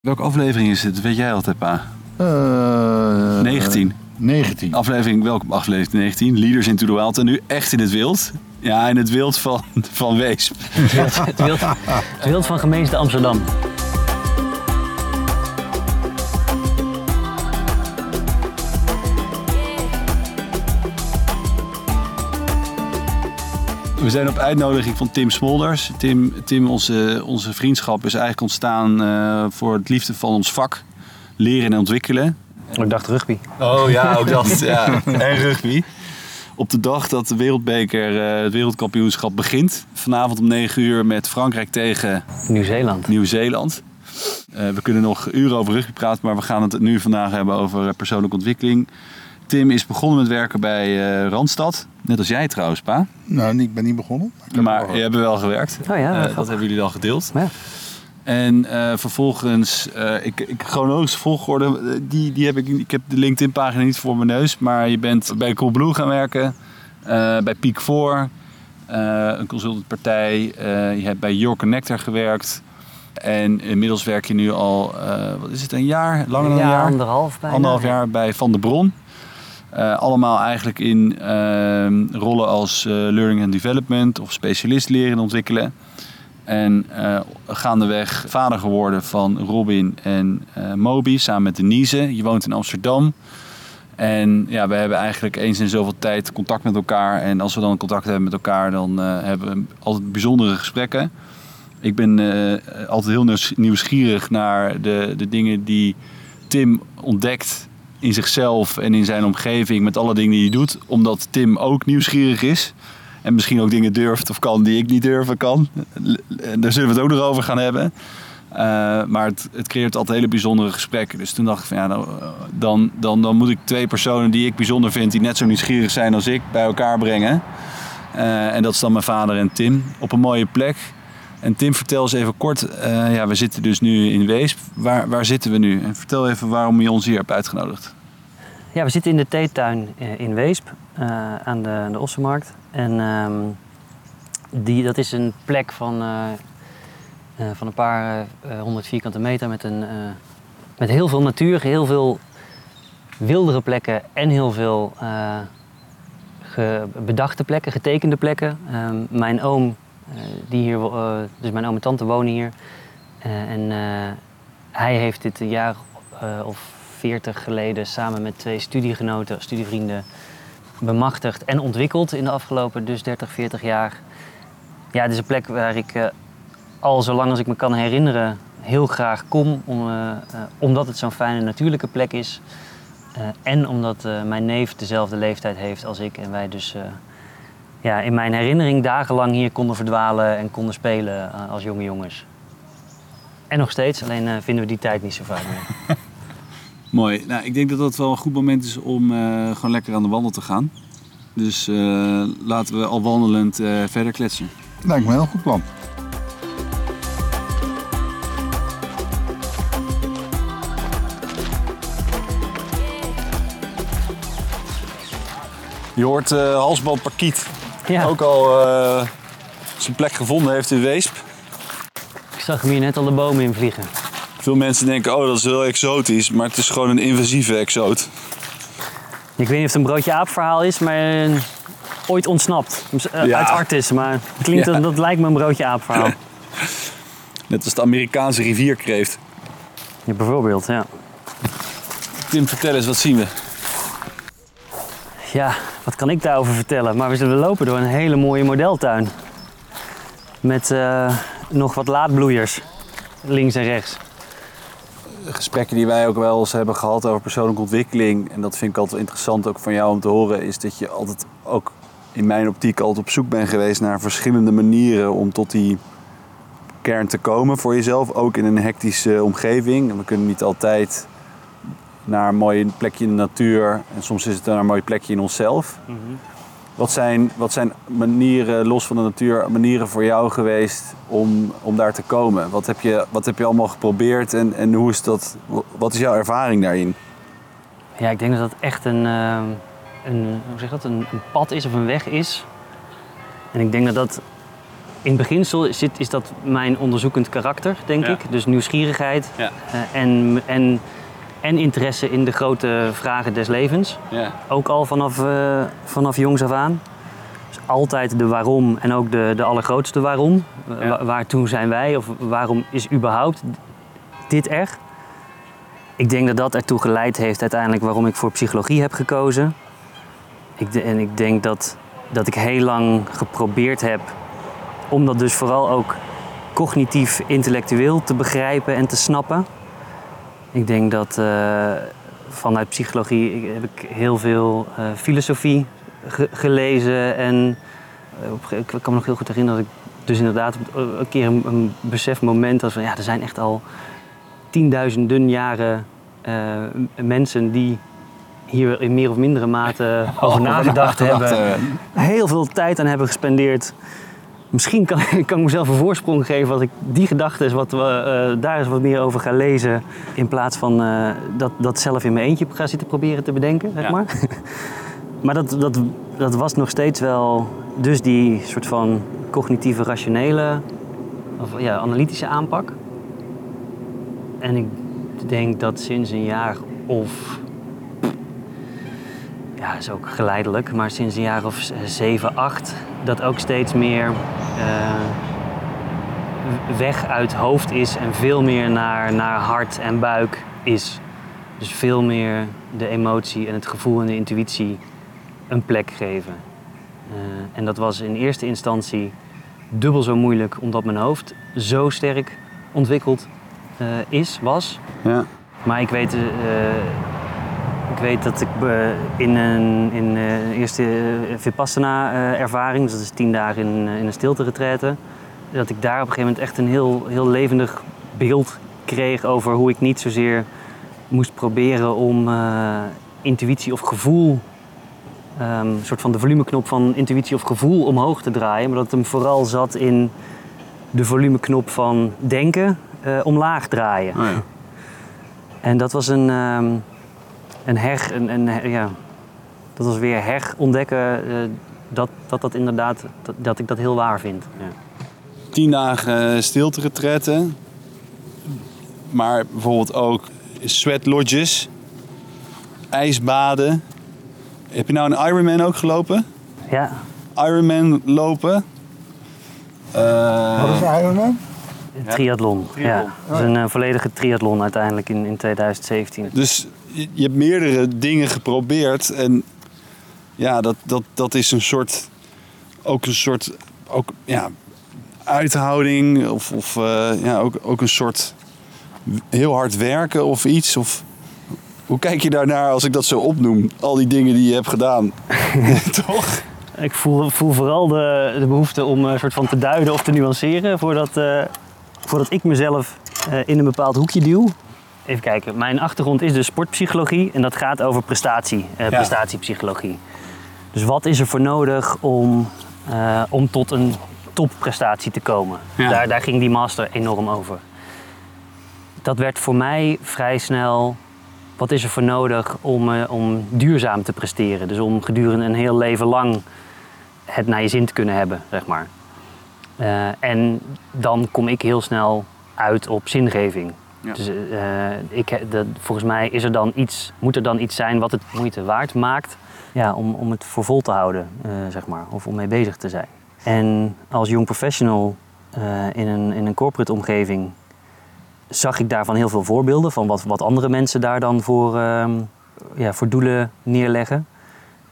Welke aflevering is het? Weet jij altijd, pa? Eh, 19. 19. Aflevering, welke aflevering? 19. Leaders into the Wild. En nu echt in het wild. Ja, in het wild van, van Weesp. Het wild, het wild van gemeente Amsterdam. We zijn op uitnodiging van Tim Smolders. Tim, Tim onze, onze vriendschap is eigenlijk ontstaan eh, voor het liefde van ons vak. Leren en ontwikkelen. Ik dacht rugby. Oh ja, ook dat. ja. En rugby. Op de dag dat de wereldbeker, eh, het wereldkampioenschap begint. Vanavond om 9 uur met Frankrijk tegen Nieuw-Zeeland. Nieuw-Zeeland. Eh, we kunnen nog uren over rugby praten, maar we gaan het nu vandaag hebben over persoonlijke ontwikkeling. Tim is begonnen met werken bij eh, Randstad. Net als jij trouwens, pa. Nou, ik ben niet begonnen. Maar je hebt wel gewerkt. Oh ja, Eh, dat hebben jullie dan gedeeld. Ja. En eh, vervolgens, eh, ik, ik, chronologische volgorde, die, die heb ik, ik heb de LinkedIn-pagina niet voor mijn neus. Maar je bent bij Coolblue gaan werken, eh, bij Peak 4, eh, een consultantpartij. Eh, je hebt bij Your Connector gewerkt. En inmiddels werk je nu al, eh, wat is het, een jaar? Langer dan een ja, jaar? anderhalf bijna. Anderhalf jaar bij Van der Bron. Eh, allemaal eigenlijk in ehm, rollen als eh, learning and development of specialist leren en ontwikkelen. En eh, gaandeweg vader geworden van Robin en Moby samen met Denise. Je woont in Amsterdam. En ja, we hebben eigenlijk eens in zoveel tijd contact met elkaar. En als we dan contact hebben met elkaar, dan hebben we altijd bijzondere gesprekken. Ik ben altijd heel nieuws- nieuwsgierig naar de, de dingen die Tim ontdekt in zichzelf en in zijn omgeving met alle dingen die hij doet. Omdat Tim ook nieuwsgierig is. En misschien ook dingen durft of kan die ik niet durven kan. Daar zullen we het ook nog over gaan hebben. Eh, maar het, het creëert altijd hele bijzondere gesprekken. Dus toen dacht ik van ja, nou, dan, dan, dan moet ik twee personen die ik bijzonder vind, die net zo nieuwsgierig zijn als ik, bij elkaar brengen. Eh, en dat is dan mijn vader en Tim op een mooie plek. En Tim, vertel eens even kort. eh, ja, we zitten dus nu in Weesp. Waar, waar zitten we nu? En vertel even waarom je ons hier hebt uitgenodigd. Ja, we zitten in de theetuin eh, in Weesp eh, aan de, de Ossenmarkt. En ehm, die, dat is een plek van, van een paar honderd vierkante meter met, een, met heel veel natuur, heel veel wildere plekken en heel veel bedachte plekken, getekende plekken. Ehm, mijn oom, die hier, eh, dus mijn oom en tante wonen hier. Eh, en eh, hij heeft dit een jaar eh, of veertig geleden samen met twee studiegenoten, studievrienden, bemachtigd en ontwikkeld in de afgelopen dus 30, 40 jaar. Ja, het is een plek waar ik eh, al zolang als ik me kan herinneren heel graag kom, om, eh, eh, omdat het zo'n fijne natuurlijke plek is. Eh, en omdat eh, mijn neef dezelfde leeftijd heeft als ik en wij dus eh, ja, in mijn herinnering dagenlang hier konden verdwalen en konden spelen eh, als jonge jongens. En nog steeds, alleen eh, vinden we die tijd niet zo vaak meer. Mooi. Nou, ik denk dat dat wel een goed moment is om eh, gewoon lekker aan de wandel te gaan. Dus eh, laten we al wandelend eh, verder kletsen. Lijkt me een heel goed plan. Je hoort eh Halsband Parkiet Ja, ook al eh, zijn plek gevonden heeft in Weesp. ik zag hem hier net al de bomen in vliegen. Veel mensen denken, oh dat is heel exotisch, maar het is gewoon een invasieve exoot. Ik weet niet of het een broodje aap verhaal is, maar ooit ontsnapt. Eh, Ja. Uit Artis, maar het klinkt, Ja. dat lijkt me een broodje aap verhaal. Net als de Amerikaanse rivierkreeft. Ja, bijvoorbeeld, ja. Tim, vertel eens, wat zien we? Ja, wat kan ik daarover vertellen? Maar we zullen lopen door een hele mooie modeltuin. Met eh, nog wat laadbloeiers, links en rechts. gesprekken die wij ook wel eens hebben gehad over persoonlijke ontwikkeling. En dat vind ik altijd interessant ook van jou om te horen. Is dat je altijd ook in mijn optiek altijd op zoek bent geweest naar verschillende manieren om tot die kern te komen voor jezelf. Ook in een hectische omgeving. We kunnen niet altijd naar een mooi plekje in de natuur. En soms is het naar een mooi plekje in onszelf. Wat zijn, wat zijn manieren, los van de natuur, manieren voor jou geweest om, om daar te komen? Wat heb je, wat heb je allemaal geprobeerd en, en hoe is dat, wat is jouw ervaring daarin? Ja, ik denk dat dat echt een, eh, een, hoe zeg dat, een, een pad is of een weg is. En ik denk dat dat in beginsel zit, is dat mijn onderzoekend karakter, denk Ja. ik. Dus nieuwsgierigheid Ja. eh, en, en, en interesse in de grote vragen des levens. Ja. Ook al vanaf, eh, vanaf jongs af aan. Dus altijd de waarom en ook de, de allergrootste waarom. Ja. wa- waartoe zijn wij of waarom is überhaupt dit er? Ik denk dat dat ertoe geleid heeft uiteindelijk waarom ik voor psychologie heb gekozen. Ik de- en ik denk dat, dat ik heel lang geprobeerd heb om dat dus vooral ook cognitief, intellectueel te begrijpen en te snappen. Ik denk dat eh, vanuit psychologie heb ik heel veel eh, filosofie ge- gelezen. En eh, op, ik kan me nog heel goed herinneren dat ik dus inderdaad op- een keer een, een besefmoment had van ja, er zijn echt al tienduizenden jaren mensen die hier in meer of mindere mate over nagedacht hebben heel veel tijd aan hebben gespendeerd. Misschien kan, kan ik mezelf een voorsprong geven als ik die gedachten wat, we, eh, daar eens wat meer over ga lezen. In plaats van eh, dat, dat zelf in mijn eentje ga zitten proberen te bedenken, zeg Ja. maar. maar dat, dat, dat was nog steeds wel dus die soort van cognitieve, rationele, of ja, analytische aanpak. En ik denk dat sinds een jaar of ja, is ook geleidelijk, maar sinds een jaar of zeven, acht, dat ook steeds meer eh, weg uit hoofd is en veel meer naar, naar hart en buik is. Dus veel meer de emotie en het gevoel en de intuïtie een plek geven. Eh, en dat was in eerste instantie dubbel zo moeilijk omdat mijn hoofd zo sterk ontwikkeld eh, is, was. Ja. Maar ik weet, weet dat ik eh, in een, in, eh, een eerste eh, Vipassana-ervaring, dus dat is tien dagen in, eh, in een stilte dat ik daar op een gegeven moment echt een heel, heel levendig beeld kreeg over hoe ik niet zozeer moest proberen om eh, intuïtie of gevoel, ehm, een soort van de volumeknop van intuïtie of gevoel omhoog te draaien, maar dat het hem vooral zat in de volumeknop van denken eh, omlaag draaien. Oh ja. En dat was een, ehm, een heg, een, een, he- ja, dat was weer herontdekken eh dat, dat dat inderdaad, dat, dat ik dat heel waar vind. Ja. Tien dagen stilte retretten. Maar bijvoorbeeld ook sweat lodges. IJsbaden. Heb je nou een Ironman ook gelopen? ja, Ironman lopen. Eh, Wat is een Ironman? een triathlon. Triathlon. Ja, dat is een eh, volledige triathlon uiteindelijk in, in 2017. Dus je, hebt meerdere dingen geprobeerd. En ja, dat, dat, dat is een soort. Ook een soort. Ook, ja, uithouding. Of, of eh, ja, ook, ook een soort. Heel hard werken of iets. Of, hoe kijk je daarnaar als ik dat zo opnoem? Al die dingen die je hebt gedaan. Toch? Ik voel, voel vooral de, de behoefte om een soort van te duiden of te nuanceren voordat, eh, voordat ik mezelf eh, in een bepaald hoekje duw. Even kijken, mijn achtergrond is dus sportpsychologie en dat gaat over prestatie, eh, prestatiepsychologie. Dus wat is er voor nodig om, eh, om tot een topprestatie te komen? Daar, daar ging die master enorm over. Dat werd voor mij vrij snel wat is er voor nodig om, eh, om duurzaam te presteren? Dus om gedurende een heel leven lang het naar je zin te kunnen hebben, zeg maar. En dan kom ik heel snel uit op zingeving. Ja. Dus eh, ik, volgens mij is er dan iets, moet er dan iets zijn wat het moeite waard maakt ja, om, om het voor vol te houden, eh, zeg maar, of om mee bezig te zijn. En als jong professional eh, in, een, in een corporate omgeving zag ik daarvan heel veel voorbeelden van wat, wat andere mensen daar dan voor, ehm, ja, voor doelen neerleggen.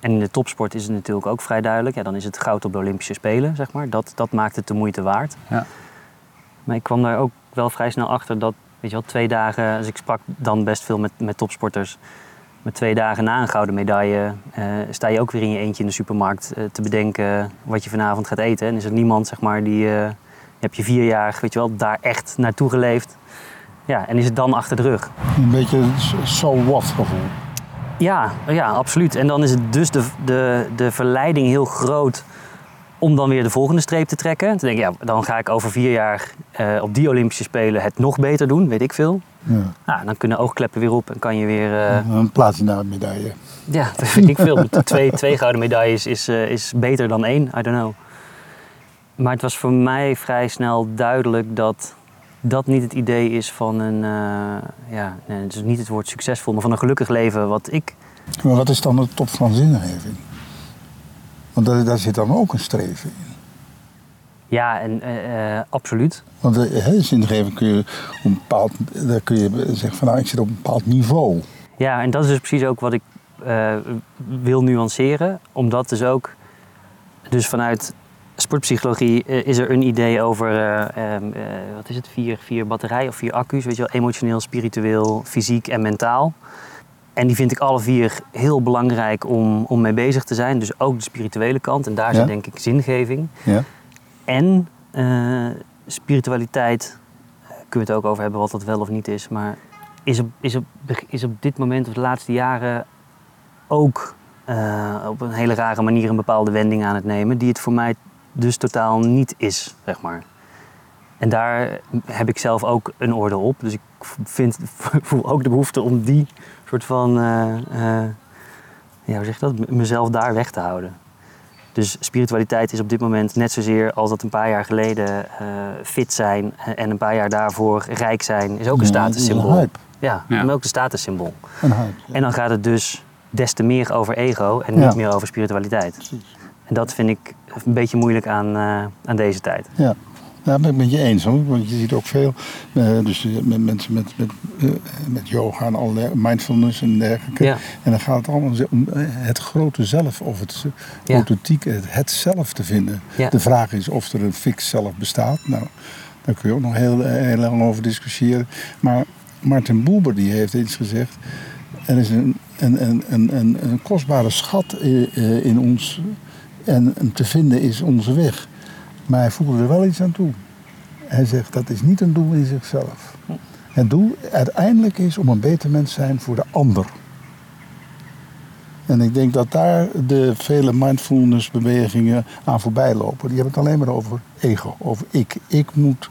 En in de topsport is het natuurlijk ook vrij duidelijk. Ja, dan is het goud op de Olympische Spelen, zeg maar. Dat, dat maakt het de moeite waard. Ja. Maar ik kwam daar ook wel vrij snel achter dat, weet je wel, twee dagen... Dus ik sprak dan best veel met, met topsporters. Met twee dagen na een gouden medaille eh, sta je ook weer in je eentje in de supermarkt eh, te bedenken wat je vanavond gaat eten. En is er niemand, zeg maar, die... eh, je hebt je vier jaar, weet je wel, daar echt naartoe geleefd. Ja, en is het dan achter de rug? Een beetje so what gevoel. Ja, ja, absoluut. En dan is het dus de, de, de verleiding heel groot om dan weer de volgende streep te trekken. Te denken, ja, dan ga ik over vier jaar eh, op die Olympische Spelen het nog beter doen, weet ik veel. Ja. Nou, dan kunnen oogkleppen weer op en kan je weer... eh, Een platina medaille. ja, dat weet ik veel. Twee, twee gouden medailles is, eh, is beter dan één, I don't know. Maar het was voor mij vrij snel duidelijk dat dat niet het idee is van een, ja, nee, het is niet het woord succesvol, maar van een gelukkig leven wat ik. Maar wat is dan de top van zingeving? Want daar, daar zit dan ook een streven in. Ja, en eh, eh, absoluut. Want de hè, zingeving kun je op een bepaald, daar kun je zeggen van nou ik zit op een bepaald niveau. Ja, en dat is dus precies ook wat ik wil nuanceren. Omdat dus ook, dus vanuit sportpsychologie is er een idee over, eh, ehm, eh, wat is het, vier, vier batterijen of vier accu's, weet je wel, emotioneel, spiritueel, fysiek en mentaal. En die vind ik alle vier heel belangrijk om, om mee bezig te zijn. Dus ook de spirituele kant. En daar Ja. zit denk ik zingeving. Ja? En eh, spiritualiteit, eh, kunnen we het ook over hebben wat dat wel of niet is, maar is op, is op, is op dit moment of de laatste jaren ook eh, op een hele rare manier een bepaalde wending aan het nemen, die het voor mij dus totaal niet is, zeg maar. En daar heb ik zelf ook een oordeel op. Dus ik vind, voel ook de behoefte om die soort van, eh, eh, ja, hoe zeg je dat, mezelf daar weg te houden. Dus spiritualiteit is op dit moment net zozeer als dat een paar jaar geleden eh, fit zijn en een paar jaar daarvoor rijk zijn, is ook een is statussymbool. Een hype. Ja, Ja. ook een statussymbool. Een hype. ja. En dan gaat het dus des te meer over ego en Ja. niet meer over spiritualiteit. Precies. En dat vind ik een beetje moeilijk aan, eh, aan deze tijd. Ja, ja ben ik met je eens hoor. Want je ziet ook veel, eh, dus eh, met mensen met, met, eh, met yoga en allerlei mindfulness en dergelijke. Ja. En dan gaat het allemaal om het grote zelf of het Ja. authentiek, het, het zelf te vinden. Ja. De vraag is of er een fix zelf bestaat. Nou, daar kun je ook nog heel, heel lang over discussiëren. Maar Martin Buber die heeft iets gezegd. Er is een, een, een, een, een, kostbare schat eh, in ons. En te vinden is onze weg. Maar hij voegde er wel iets aan toe. Hij zegt dat is niet een doel in zichzelf. Het doel uiteindelijk is om een beter mens te zijn voor de ander. En ik denk dat daar de vele mindfulness bewegingen aan voorbij lopen. Die hebben het alleen maar over ego, over ik. Ik moet,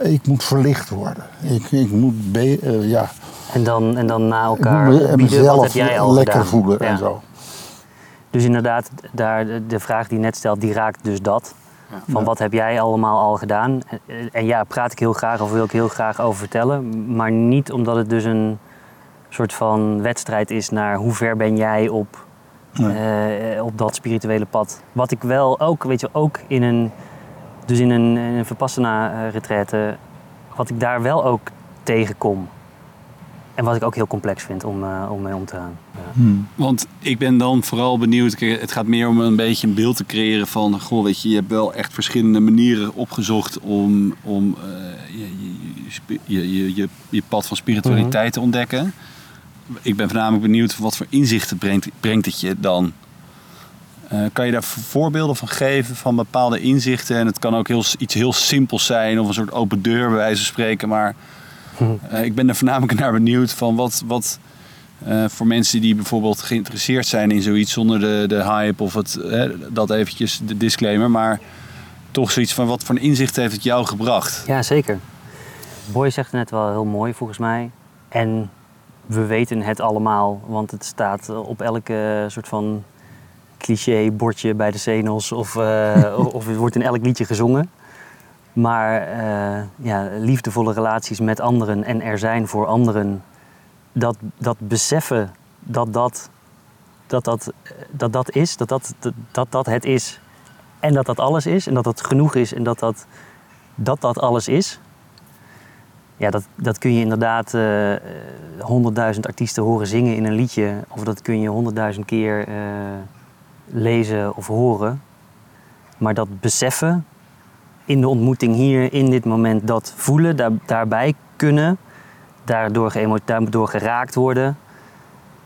ik moet verlicht worden. Ik, ik moet be, eh, ja, En dan, en dan na elkaar wat heb mezelf jij al lekker gedaan? voelen en zo. Dus inderdaad, daar, de- de vraag die je net stelt, die raakt dus dat. Van Ja. wat heb jij allemaal al gedaan? En, ja, praat ik heel graag of wil ik heel graag over vertellen. Maar niet omdat het dus een soort van wedstrijd is naar hoe ver ben jij op, eh, op dat spirituele pad. Wat ik wel ook, weet je, ook in een, dus in een, in een Vipassana-retraite, wat ik daar wel ook tegenkom. En wat ik ook heel complex vind om, eh, om mee om te gaan. Ja. Hmm. Want ik ben dan vooral benieuwd. Het gaat meer om een beetje een beeld te creëren van. Goh, weet je, je hebt wel echt verschillende manieren opgezocht om, om eh, je, je, je je, pad van spiritualiteit te ontdekken. Ik ben voornamelijk benieuwd wat voor inzichten brengt, brengt het je dan. Eh, kan je daar vo- voorbeelden van geven van bepaalde inzichten? En het kan ook heel, iets heel simpels zijn of een soort open deur bij wijze van spreken. Maar eh, ik ben er voornamelijk naar benieuwd van wat, wat eh, voor mensen die bijvoorbeeld geïnteresseerd zijn in zoiets zonder de, de hype of het, eh, dat eventjes de disclaimer. Maar toch zoiets van wat voor een inzicht heeft het jou gebracht? Ja, zeker. Boy zegt het net wel heel mooi volgens mij. En we weten het allemaal, want het staat op elke soort van cliché bordje bij de Zenos of, of het wordt in elk liedje gezongen. Maar eh, ja, liefdevolle relaties met anderen en er zijn voor anderen, dat, dat beseffen dat dat, dat, dat, dat, dat is, dat dat, dat dat het is en dat dat alles is en dat dat genoeg is en dat dat dat dat alles is. Ja, dat, dat kun je inderdaad eh, honderdduizend artiesten horen zingen in een liedje. Of dat kun je honderdduizend keer eh, lezen of horen. Maar dat beseffen in de ontmoeting hier, in dit moment, dat voelen, daar, daarbij kunnen, daardoor, daardoor geraakt worden.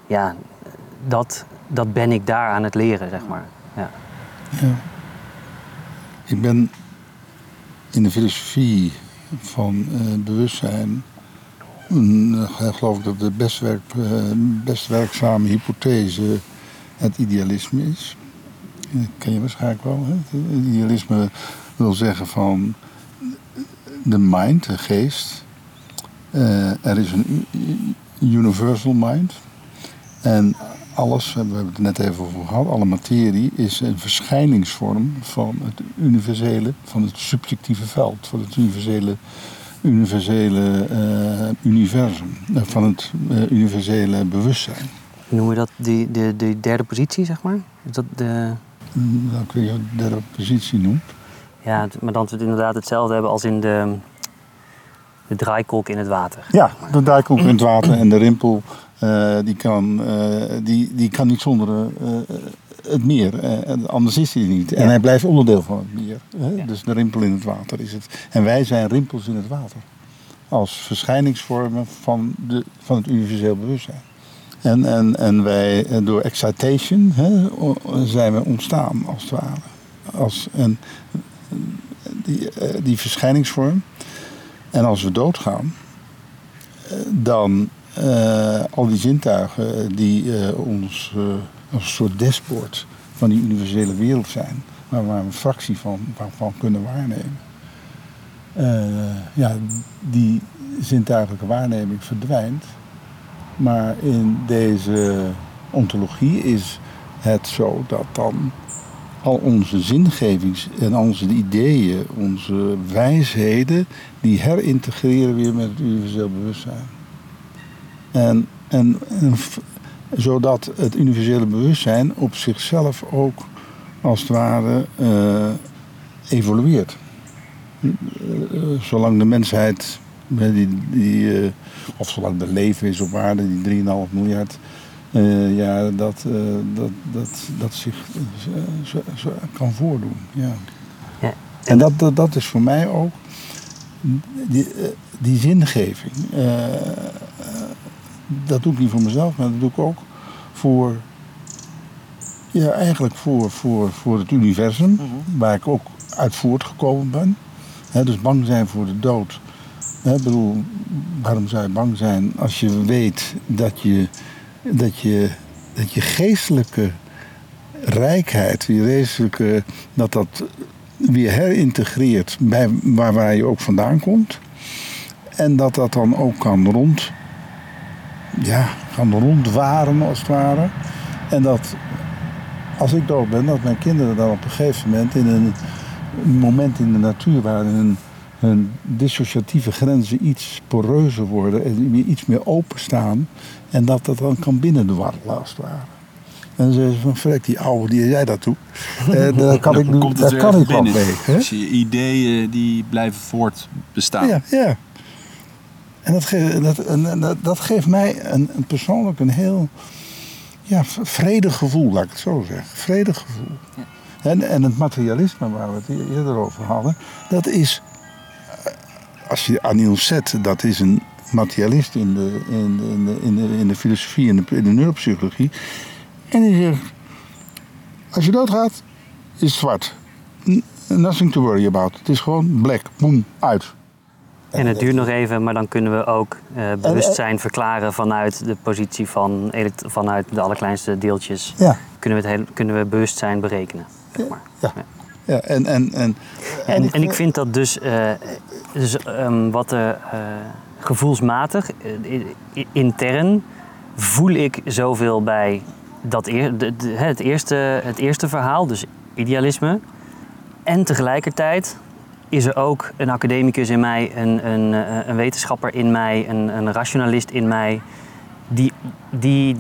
Ja, dat, dat ben ik daar aan het leren, zeg maar. Ja. Ja. Ik ben in de filosofie van eh, bewustzijn, eh, geloof ik dat de best, werk, eh, best werkzame hypothese het idealisme is. Dat ken je waarschijnlijk wel. Hè? Het idealisme wil zeggen van de mind, de geest. eh, er is een universal mind. En alles, we hebben het net even over gehad, alle materie is een verschijningsvorm van het universele, van het subjectieve veld, van het universele, universele eh, universum, eh, van het universele bewustzijn. Noemen we dat die, de, de derde positie, zeg maar? Is dat de... Mm, Dat kun je de derde positie noemen. Ja, maar dat we het inderdaad hetzelfde hebben als in de, de draaikolk in het water. Ja, de duikolk in het water en de rimpel, eh, die, kan, eh, die, die kan niet zonder eh, het meer. en anders is hij niet. En hij blijft onderdeel van het meer. Hè? Ja. Dus de rimpel in het water is het. En wij zijn rimpels in het water. Als verschijningsvormen van, de, van het universeel bewustzijn. En, en, en wij, door excitation, hè, zijn we ontstaan, als het ware. Als een, die, eh, die verschijningsvorm. En als we doodgaan, eh, dan eh, al die zintuigen die ons als een soort dashboard van die universele wereld zijn, waar we een fractie van, van kunnen waarnemen. Ja, die zintuigelijke waarneming verdwijnt. Maar in deze ontologie is het zo dat dan al onze zingevings en onze ideeën, onze wijsheden, die herintegreren weer met het universeel bewustzijn. En, en, zodat het universele bewustzijn op zichzelf ook als het ware eh, evolueert. Eh, zolang de mensheid, die, die, eh, of zolang er leven is op aarde, die 3,5 miljard eh, jaar, dat, eh, dat, dat, dat zich eh, zo, zo kan voordoen. Ja. Ja. En dat, dat, dat is voor mij ook die, die zingeving. Dat doe ik niet voor mezelf, maar dat doe ik ook voor, ja, eigenlijk voor, voor, voor het universum, waar ik ook uit voortgekomen ben. Hè, dus bang zijn voor de dood. Hè, ik bedoel, waarom zou je bang zijn als je weet dat je, dat je, dat je geestelijke rijkheid, je geestelijke, dat dat weer herintegreert bij waar, waar je ook vandaan komt. En dat dat dan ook kan rond, ja, kan rondwaren als het ware. En dat als ik dood ben, dat mijn kinderen dan op een gegeven moment in een moment in de natuur waarin hun, hun dissociatieve grenzen iets poreuzer worden en iets meer openstaan. En dat dat dan kan binnendwarrelen als het ware. En ze van, verrek die oude, die jij dat toe. Eh, daar kan ik, nu, daar kan ik binnen. mee. Hè? Dus je ideeën die blijven voortbestaan. Ja, ja. En dat, ge- dat, en, en dat, dat geeft mij een, een persoonlijk een heel ja, vredig gevoel, laat ik het zo zeggen. Vredig gevoel. En, en het materialisme waar we het eerder over hadden, dat is, als je Anil Set, dat is een materialist in de, in de, in de, in de, in de filosofie en de, in de neuropsychologie. En die zegt, als je doodgaat, is het zwart. Nothing to worry about. Het is gewoon black, boom, uit. En het duurt nog even, maar dan kunnen we ook eh, bewustzijn verklaren vanuit de positie van vanuit de allerkleinste deeltjes. Ja, Kunnen we, het heel, kunnen we bewustzijn berekenen. Zeg maar. ja. ja en, en, en, En, en ik vind dat dus, eh, dus ehm, wat eh, gevoelsmatig, intern, voel ik zoveel bij dat eer, de- de- het, eerste, het eerste verhaal, dus idealisme. En tegelijkertijd is er ook een academicus in mij, een, een, een wetenschapper in mij, een, een rationalist in mij, die, die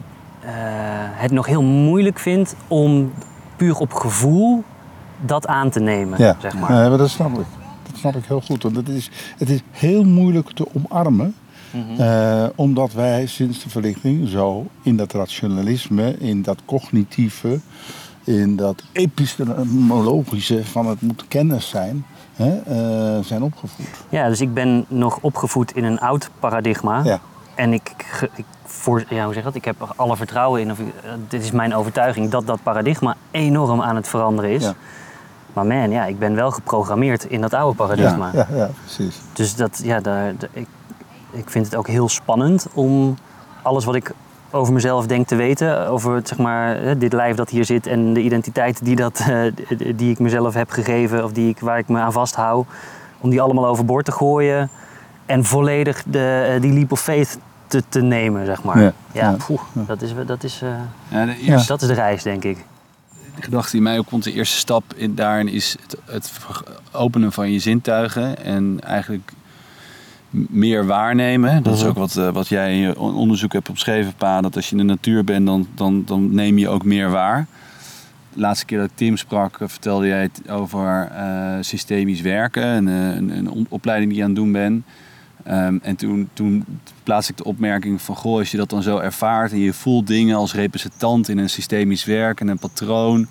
het nog heel moeilijk vindt om puur op gevoel dat aan te nemen. ja. Zeg maar. Nee, maar dat snap ik. Dat snap ik heel goed. Want het is, het is heel moeilijk te omarmen. Mhm. eh, omdat wij sinds de verlichting zo in dat rationalisme, in dat cognitieve, in dat epistemologische van het moet kennis zijn, hè, eh, zijn opgevoed. Ja, dus ik ben nog opgevoed in een oud paradigma. Ja. En ik, ik, voor, ja, hoe zeg dat? ik heb er alle vertrouwen in, of eh, dit is mijn overtuiging, dat dat paradigma enorm aan het veranderen is. Ja. Maar man, ja, ik ben wel geprogrammeerd in dat oude paradigma. Ja, ja, ja, precies. Dus dat, ja, daar, daar- ik, ik vind het ook heel spannend om alles wat ik over mezelf denk te weten, over het, zeg maar, hè, dit lijf dat hier zit en de identiteit die, dat, eh, die ik mezelf heb gegeven of die ik, waar ik me aan vasthoud, om die allemaal overboord te gooien en volledig de, eh, die leap of faith te, te nemen, zeg maar. Ja. Ja, Ja. poeh, dat is, dat, is, eh, Ja, de dat is de reis, denk ik. De gedachte die mij opkomt, de eerste stap in, daarin is het, het openen van je zintuigen en eigenlijk meer waarnemen. Dat is Mhm. ook wat, eh, wat jij in je on- onderzoek hebt opgeschreven, Pa. Dat als je in de natuur bent, dan, dan, dan neem je ook meer waar. De laatste keer dat ik Tim sprak, eh, vertelde jij het over eh, systemisch werken. Eh, een, een opleiding die je aan het doen bent. Ehm, en toen, toen plaatste ik de opmerking van... Goh, als je dat dan zo ervaart en je voelt dingen als representant in een systemisch werk en een patroon...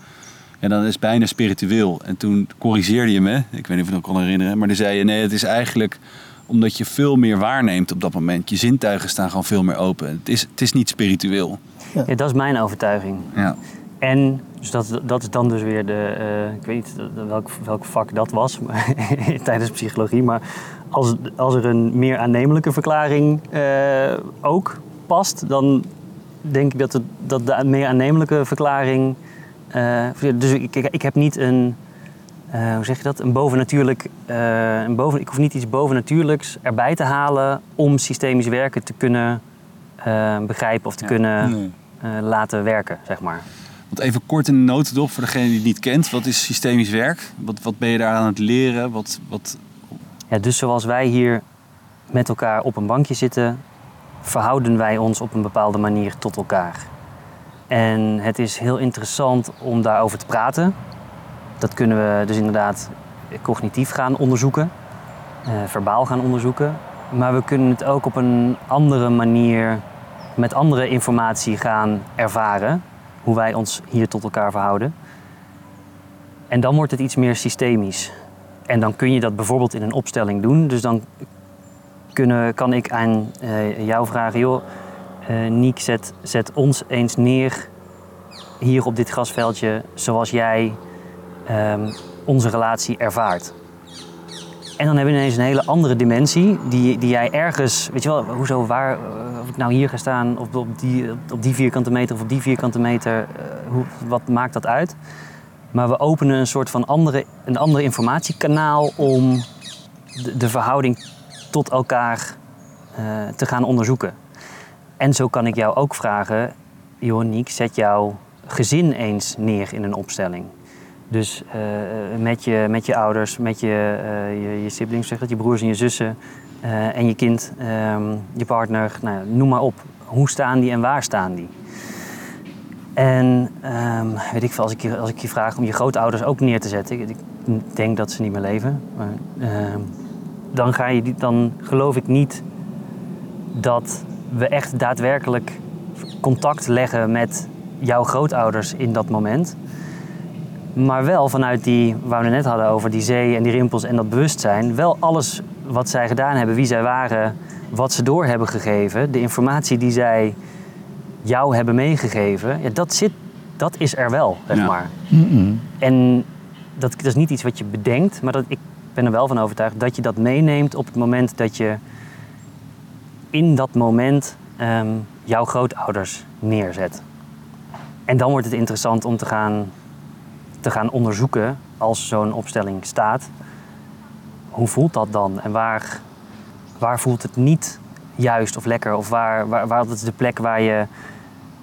Ja, dan is het bijna spiritueel. En toen corrigeerde je me, ik weet niet of je het nog kan herinneren... maar dan zei je, nee, het is eigenlijk omdat je veel meer waarneemt op dat moment. Je zintuigen staan gewoon veel meer open. Het is, het is niet spiritueel. Ja, dat is mijn overtuiging. Ja. En dus dat, dat is dan dus weer de, eh, ik weet niet welk, welk vak dat was maar tijdens psychologie, maar als, als er een meer aannemelijke verklaring eh, ook past, dan denk ik dat, het, dat de meer aannemelijke verklaring. eh, dus ik, ik, ik heb niet een, eh, hoe zeg je dat, een bovennatuurlijk, eh, een boven, ik hoef niet iets bovennatuurlijks erbij te halen om systemisch werken te kunnen eh, begrijpen of te Ja. kunnen Nee. eh, laten werken, zeg maar. Want even kort in de notendop voor degene die het niet kent. Wat is systemisch werk? Wat, wat ben je daar aan het leren? Wat, wat, Ja, dus zoals wij hier met elkaar op een bankje zitten, verhouden wij ons op een bepaalde manier tot elkaar. En het is heel interessant om daarover te praten. Dat kunnen we dus inderdaad cognitief gaan onderzoeken, eh, verbaal gaan onderzoeken. Maar we kunnen het ook op een andere manier, met andere informatie gaan ervaren. Hoe wij ons hier tot elkaar verhouden. En dan wordt het iets meer systemisch. En dan kun je dat bijvoorbeeld in een opstelling doen. Dus dan kunnen, kan ik aan eh, jou vragen, joh, eh Niek, zet, zet ons eens neer hier op dit grasveldje zoals jij ehm, onze relatie ervaart. En dan hebben we ineens een hele andere dimensie die, die jij ergens, weet je wel, hoezo, waar, eh, of ik nou hier ga staan op, op, die, op die vierkante meter of op die vierkante meter, hoe, wat maakt dat uit? Maar we openen een soort van andere, een andere informatiekanaal om de, de verhouding tot elkaar eh, te gaan onderzoeken. En zo kan ik jou ook vragen, joh Niek, zet jouw gezin eens neer in een opstelling. Dus eh, met, je, met je ouders, met je, eh, je, je siblings, zeg dat, je broers en je zussen en je kind, ehm, je partner, nou, noem maar op. Hoe staan die en waar staan die? En ehm, weet ik veel, als ik, je, als ik je vraag om je grootouders ook neer te zetten, ik, denk dat ze niet meer leven, maar, ehm, dan, ga je, dan geloof ik niet dat we echt daadwerkelijk contact leggen met jouw grootouders in dat moment. Maar wel vanuit die, waar we het net hadden over die zee en die rimpels en dat bewustzijn, wel alles wat zij gedaan hebben, wie zij waren, wat ze door hebben gegeven, de informatie die zij jou hebben meegegeven, ja, dat, zit, dat is er wel, zeg Ja. maar. En dat, dat is niet iets wat je bedenkt, maar dat, ik ben er wel van overtuigd dat je dat meeneemt op het moment dat je in dat moment ehm, jouw grootouders neerzet. En dan wordt het interessant om te gaan, te gaan onderzoeken, als zo'n opstelling staat, hoe voelt dat dan? En waar, waar voelt het niet juist of lekker? Of waar, waar, waar is de plek waar je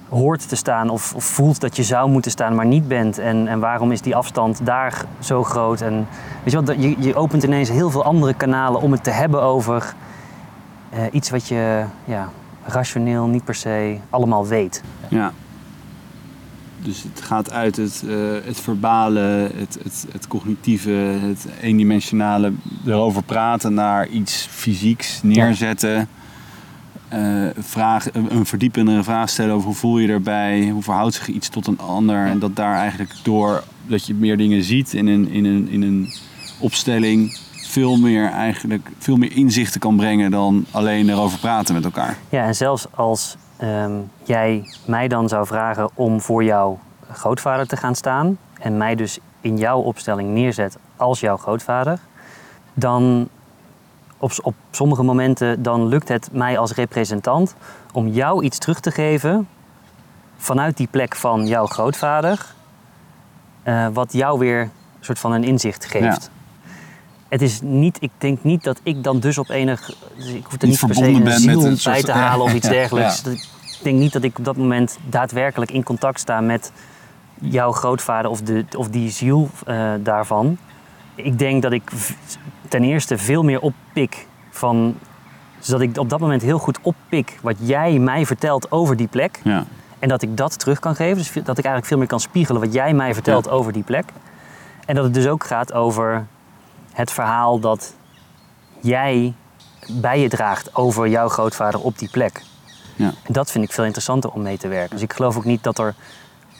hoort te staan of, of voelt dat je zou moeten staan, maar niet bent. En, en waarom is die afstand daar zo groot? En weet je, wat, dat- je, je opent ineens heel veel andere kanalen om het te hebben over eh, iets wat je ja, rationeel niet per se allemaal weet. Ja. Dus het gaat uit het, eh, het verbale, het, het, het cognitieve, het eendimensionale erover praten naar iets fysieks neerzetten. Eh, vraag, een verdiependere vraag stellen over hoe voel je erbij, hoe verhoudt zich iets tot een ander. En dat daar eigenlijk door dat je meer dingen ziet in een, in een, in een opstelling veel meer, eigenlijk, veel meer inzichten kan brengen dan alleen erover praten met elkaar. Ja, en zelfs als ehm, jij mij dan zou vragen om voor jouw grootvader te gaan staan en mij dus in jouw opstelling neerzet als jouw grootvader, dan op, op sommige momenten dan lukt het mij als representant om jou iets terug te geven vanuit die plek van jouw grootvader, eh, wat jou weer een soort van een inzicht geeft. het is niet, ik denk niet dat ik dan dus op enig, dus ik hoef er Niet niet per se een ziel bij soort- te halen of iets dergelijks. ja. Ik denk niet dat ik op dat moment daadwerkelijk in contact sta met jouw grootvader of, de, of die ziel eh, daarvan. Ik denk dat ik ten eerste veel meer oppik van, zodat ik op dat moment heel goed oppik wat jij mij vertelt over die plek. Ja. En dat ik dat terug kan geven. Dus dat ik eigenlijk veel meer kan spiegelen wat jij mij vertelt over die plek. En dat het dus ook gaat over het verhaal dat jij bij je draagt over jouw grootvader op die plek. Ja. En dat vind ik veel interessanter om mee te werken. Dus ik geloof ook niet dat er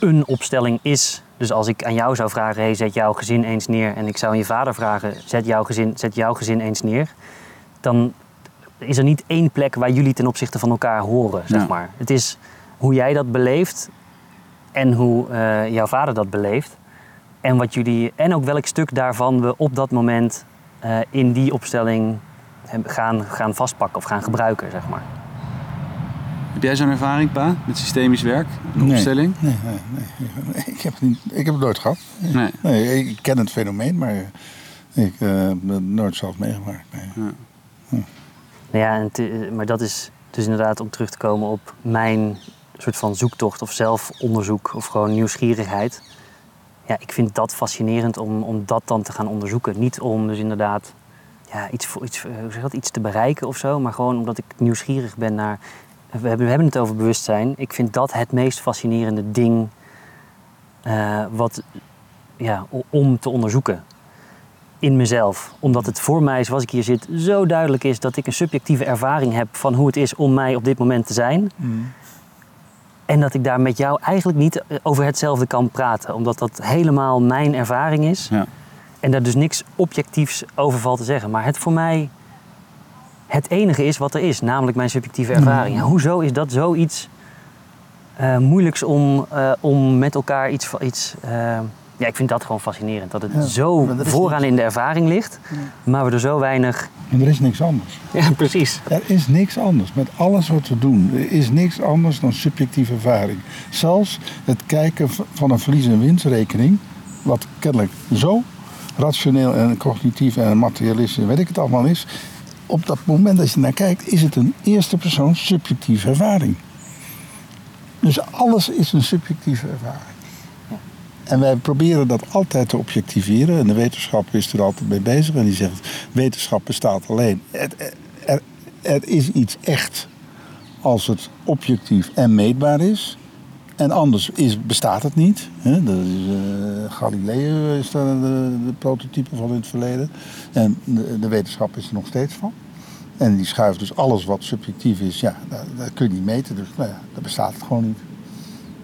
een opstelling is. Dus als ik aan jou zou vragen, hey, zet jouw gezin eens neer. En ik zou aan je vader vragen, zet jouw gezin, zet jouw gezin eens neer. Dan is er niet één plek waar jullie ten opzichte van elkaar horen, zeg Ja. maar. Het is hoe jij dat beleeft en hoe eh, jouw vader dat beleeft. En, wat jullie, en ook welk stuk daarvan we op dat moment eh, in die opstelling gaan, gaan vastpakken of gaan gebruiken, zeg maar. Jij zo'n ervaring, pa, met systemisch werk? Een Nee. opstelling? Nee, nee, nee. Ik, heb het niet, ik heb het nooit gehad. Nee. Nee, ik ken het fenomeen, maar ik eh, heb het nooit zelf meegemaakt. Nee. Nou ja, en te- maar dat is dus inderdaad om terug te komen op mijn soort van zoektocht of zelfonderzoek of gewoon nieuwsgierigheid. Ja, ik vind dat fascinerend om, om dat dan te gaan onderzoeken. Niet om dus inderdaad ja, iets, voor, iets, eh, hoe zeg dat, iets te bereiken of zo, maar gewoon omdat ik nieuwsgierig ben naar. We hebben, we hebben het over bewustzijn. Ik vind dat het meest fascinerende ding eh, wat, ja, om te onderzoeken in mezelf. Omdat het voor mij, zoals ik hier zit, zo duidelijk is dat ik een subjectieve ervaring heb van hoe het is om mij op dit moment te zijn. En dat ik daar met jou eigenlijk niet eh, over hetzelfde kan praten. Omdat dat helemaal mijn ervaring is. Ja. En daar dus niks objectiefs over valt te zeggen. Maar het voor mij het enige is wat er is. Namelijk mijn subjectieve ervaring. Ja, hoezo is dat zoiets eh, moeilijks om, eh, om met elkaar iets... iets eh, ja, ik vind dat gewoon fascinerend. Dat het Ja, zo vooraan in de ervaring ligt. Maar we er zo weinig... En er is niks anders. Ja, precies. Er is niks anders. Met alles wat we doen, er is niks anders dan subjectieve ervaring. Zelfs het kijken van een verlies- en winstrekening, wat kennelijk zo rationeel en cognitief en materialistisch weet ik het allemaal is. Op dat moment dat je naar kijkt, is het een eerste persoon subjectieve ervaring. Dus alles is een subjectieve ervaring. En wij proberen dat altijd te objectiveren. En de wetenschap is er altijd mee bezig. En die zegt, wetenschap bestaat alleen. Het- er, er is iets echt als het objectief en meetbaar is. En anders is, bestaat het niet. Hè? Dat is, eh, Galileo is daar de, de prototype van in het verleden. En de, de wetenschap is er nog steeds van. En die schuift dus alles wat subjectief is, ja, dat, kun je niet meten. Dus nou ja, dat bestaat het gewoon niet.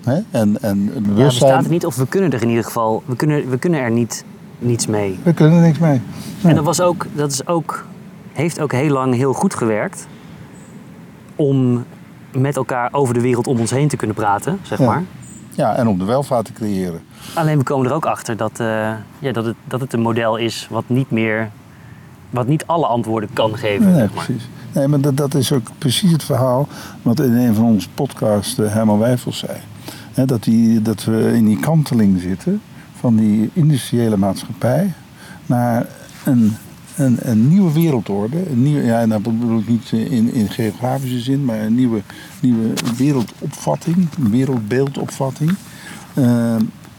Hè? En, en het Ja, bewustzijn, bestaat het niet of we kunnen er in ieder geval... We kunnen, we kunnen er niet, niets mee. we kunnen er niks mee. En dat, was ook, dat is ook, heeft ook heel lang heel goed gewerkt om met elkaar over de wereld om ons heen te kunnen praten, zeg Ja. maar. Ja, en om de welvaart te creëren. Alleen we komen er ook achter dat, eh, ja, dat, het, dat het een model is wat niet meer, wat niet alle antwoorden kan geven. Nee, zeg maar. precies. Nee, maar dat, dat is ook precies het verhaal wat in een van onze podcasts eh, Herman Wijfels zei. Dat, die, dat we in die kanteling zitten van die industriële maatschappij naar een, een, een nieuwe wereldorde. Een nieuwe, ja, en dat bedoel ik niet in, in geografische zin, maar een nieuwe, nieuwe wereldopvatting, een wereldbeeldopvatting. Eh,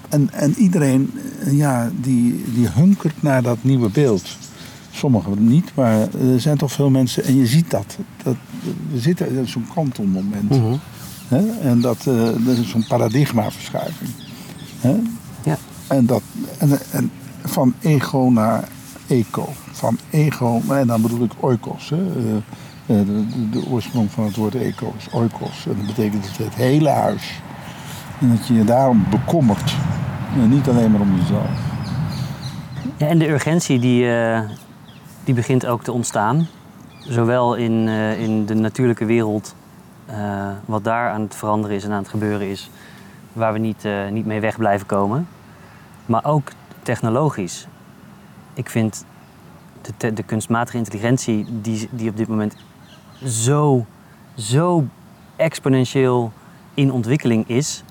en, en iedereen eh, ja, die, die hunkert naar dat nieuwe beeld. Sommigen niet, maar er zijn toch veel mensen, en je ziet dat. dat we zitten in zo'n kantelmoment. Mhm. Hè? En dat, eh, dat is zo'n paradigmaverschuiving. Hè? Ja. En, dat, en, en van ego naar eco. Van ego, en dan bedoel ik oikos. Hè? Eh, eh, de, de, oorsprong van het woord eco is oikos. En dat betekent het, hele huis. En dat je je daarom bekommert. En niet alleen maar om jezelf. En de urgentie die, eh, die begint ook te ontstaan. Zowel in, in de natuurlijke wereld, wat daar aan het veranderen is en aan het gebeuren is, waar we niet, niet mee weg blijven komen. Maar ook technologisch. Ik vind de, de kunstmatige intelligentie die, die op dit moment zo, zo exponentieel in ontwikkeling is.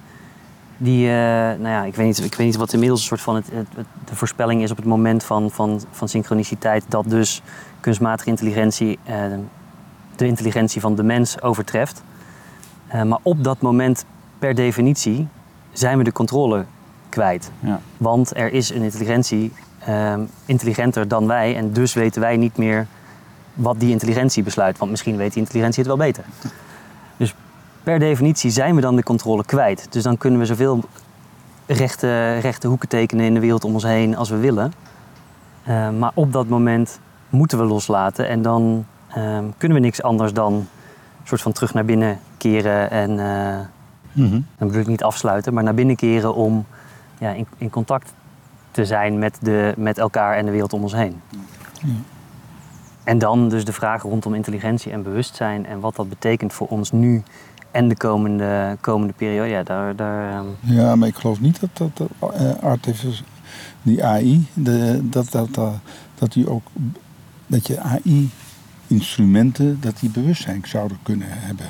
Die, eh, nou ja, ik weet, niet, ik weet niet wat inmiddels een soort van het, het- het- de voorspelling is op het moment van, van, van synchroniciteit. Dat dus kunstmatige intelligentie eh, de intelligentie van de mens overtreft. Eh, maar op dat moment, per definitie, zijn we de controle kwijt. Ja. Want er is een intelligentie intelligenter dan wij. En dus weten wij niet meer wat die intelligentie besluit. Want misschien weet die intelligentie het wel beter. Dus per definitie zijn we dan de controle kwijt. Dus dan kunnen we zoveel rechte, rechte hoeken tekenen in de wereld om ons heen als we willen. Eh, maar op dat moment moeten we loslaten. En dan ehm, kunnen we niks anders dan een soort van terug naar binnen keren. En Mhm. dan bedoel ik niet afsluiten, maar naar binnen keren om ja, in, in contact te zijn met, de, met elkaar en de wereld om ons heen. En dan dus de vraag rondom intelligentie en bewustzijn en wat dat betekent voor ons nu en de komende, komende periode. Ja, daar, daar, ehm, Ja, maar ik geloof niet dat, dat, dat eh, artificial, die AI, de, dat, dat, dat, dat, die ook, dat je AI-instrumenten, dat die bewustzijn zouden kunnen hebben.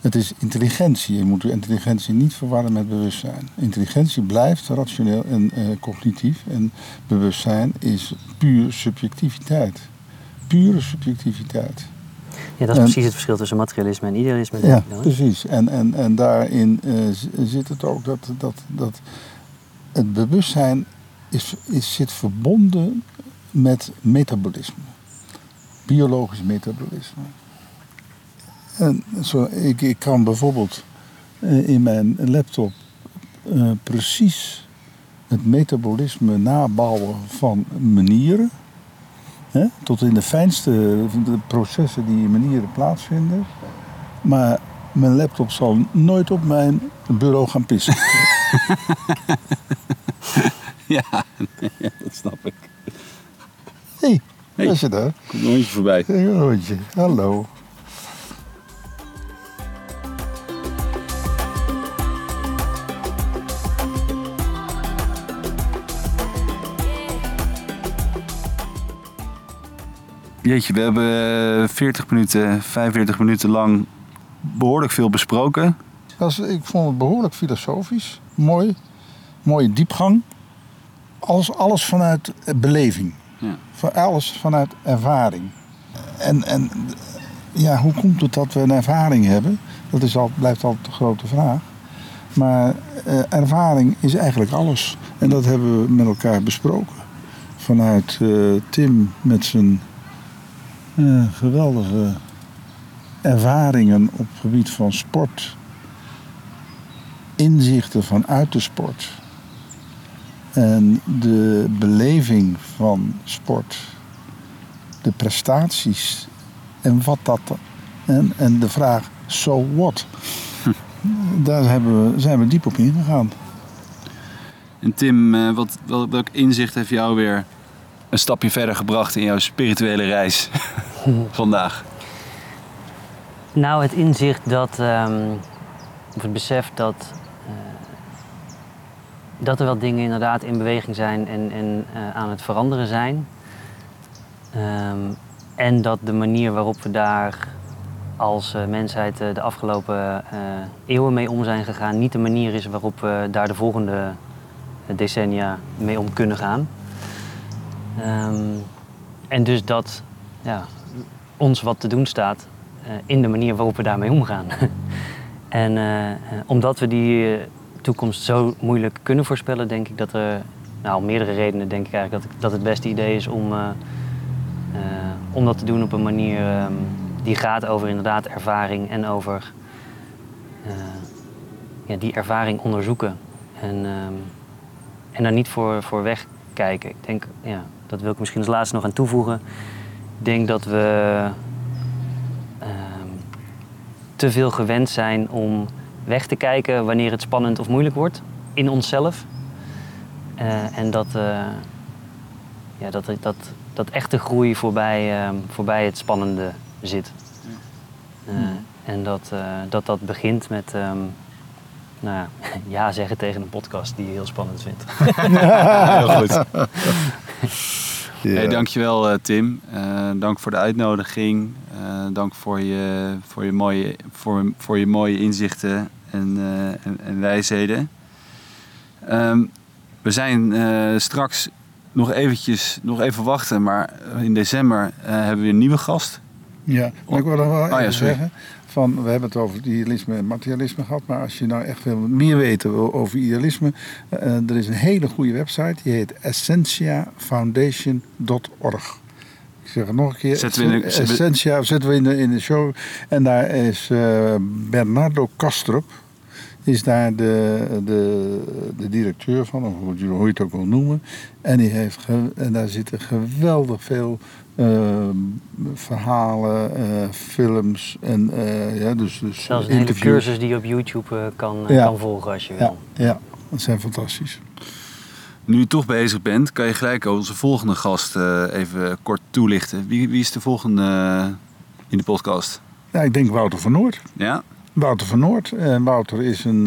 Het is intelligentie. Je moet intelligentie niet verwarren met bewustzijn. Intelligentie blijft rationeel en eh, cognitief. En bewustzijn is puur subjectiviteit. Pure subjectiviteit. ja, dat is En- precies het verschil tussen materialisme en idealisme. Ja, dan, precies. En, en, en daarin eh, zit het ook dat, dat, dat het bewustzijn is, is, zit verbonden met metabolisme. Biologisch metabolisme. En zo, ik, ik kan bijvoorbeeld eh, in mijn laptop eh, precies het metabolisme nabouwen van manieren. Hè? Tot in de fijnste de processen die in manieren plaatsvinden. Maar mijn laptop zal nooit op mijn bureau gaan pissen. Ja, dat snap ik. Hé, hey, Hey. was je daar? Komt een hondje voorbij. Hey, hondje, hallo. Jeetje, we hebben eh, 40 minuten, 45 minuten lang behoorlijk veel besproken. Ik vond het behoorlijk filosofisch. Mooi. Mooie diepgang. Alles, alles vanuit eh, beleving. Ja. Van alles vanuit ervaring. En, en ja, hoe komt het dat we een ervaring hebben? Dat is al, blijft altijd de grote vraag. Maar eh, ervaring is eigenlijk alles. En dat hebben we met elkaar besproken. Vanuit eh, Tim met zijn eh, geweldige ervaringen op het gebied van sport. Inzichten vanuit de sport. En de beleving van sport. De prestaties. En wat dat. En, en de vraag, so what? Daar hebben we, zijn we diep op ingegaan. En Tim, eh, wat, wel- welk inzicht heeft jou weer een stapje verder gebracht in jouw spirituele reis vandaag? Nou, het inzicht dat, ehm, of het besef dat, eh, dat er wel dingen inderdaad in beweging zijn en, en eh, aan het veranderen zijn. Ehm, en dat de manier waarop we daar als eh, mensheid de afgelopen eeuwen mee om zijn gegaan, niet de manier is waarop we daar de volgende decennia mee om kunnen gaan. Ehm, en dus dat ja, ons wat te doen staat eh, in de manier waarop we daarmee omgaan. en eh, eh, omdat we die toekomst zo moeilijk kunnen voorspellen, denk ik dat er, nou om meerdere redenen denk ik eigenlijk dat, dat het beste idee is om, om dat te doen op een manier ehm, die gaat over inderdaad ervaring en over ja, die ervaring onderzoeken. En, ehm, en daar niet voor, voor wegkijken. Ik denk, ja, dat wil ik misschien als laatste nog aan toevoegen. Ik denk dat we ehm, te veel gewend zijn om weg te kijken wanneer het spannend of moeilijk wordt in onszelf. Eh, en dat, eh, ja, dat, dat, dat echte groei voorbij, ehm, voorbij het spannende zit. Eh, En dat, dat dat begint met ehm, nou ja, ja zeggen tegen een podcast die je heel spannend vindt. Heel goed. Ja. Hey, dankjewel eh, Tim. Eh, dank voor de uitnodiging. Eh, dank voor je, voor, je mooie, voor, voor je mooie inzichten en, eh, en, en wijsheden. Ehm, we zijn eh, straks nog eventjes, nog even wachten, maar in december eh, hebben we een nieuwe gast. Ja, maar ik wil nog wel Oh, even zeggen. Van, we hebben het over idealisme en materialisme gehad. Maar als je nou echt wil meer weten wil over idealisme. eh, er is een hele goede website. Die heet essentiafoundation.org. Ik zeg het nog een keer. Zetten we in de- Essentia zetten we in de, in de show. En daar is eh, Bernardo Kastrup. Is daar de, de, de directeur van, of hoe je hoe je het ook wil noemen. En, die heeft en daar zitten geweldig veel eh, verhalen, eh, films en eh, ja, dus, dus Zelfs een hele interviews. cursus die je op YouTube eh, kan, eh, Ja. kan volgen als je Ja, wil. ja, dat zijn fantastisch. Nu je toch bezig bent, kan je gelijk onze volgende gast eh, even kort toelichten. Wie, wie is de volgende eh, in de podcast? Ja, ik denk Wouter van Noord. Ja? Wouter van Noord. En Wouter is een,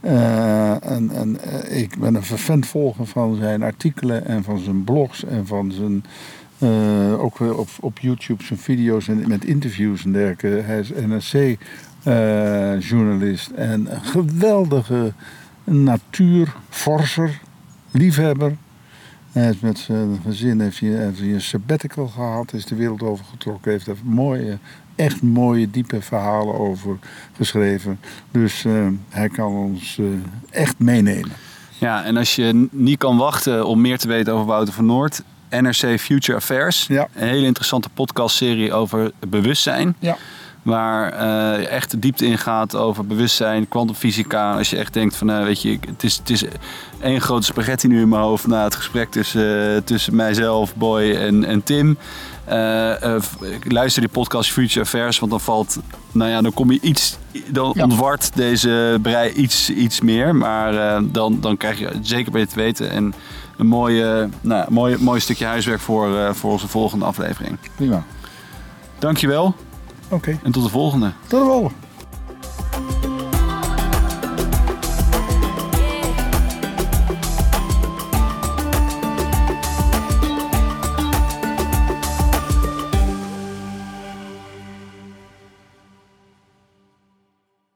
eh, eh, eh, ik ben een vervent volger van zijn artikelen en van zijn blogs en van zijn eh, ook weer op, op YouTube zijn video's en met interviews en dergelijke. Hij is NRC-journalist en een geweldige natuurforser, liefhebber. Hij is met zijn gezin heeft hij, heeft hij een sabbatical gehad, is de wereld over getrokken, heeft er mooie, echt mooie, diepe verhalen over geschreven. Dus eh, hij kan ons eh, echt meenemen. Ja, en als je niet kan wachten om meer te weten over Wouter van Noord, NRC Future Affairs. Ja. Een hele interessante podcastserie over bewustzijn. Ja. Waar eh, echt de diepte in gaat over bewustzijn, kwantumfysica. Als je echt denkt van, eh, weet je, het is, het is één grote spaghetti nu in mijn hoofd na het gesprek tussen, eh, tussen mijzelf, Boy en, en Tim. Eh, luister die podcast Future Affairs, want dan valt, nou ja, dan kom je iets, dan Ja. ontwart deze brei iets, iets meer. Maar dan, dan krijg je zeker beter te weten. En een mooie, nou, mooi, mooi stukje huiswerk voor, eh, voor onze volgende aflevering. Prima. Dankjewel. Oké. En tot de volgende. Tot de volgende.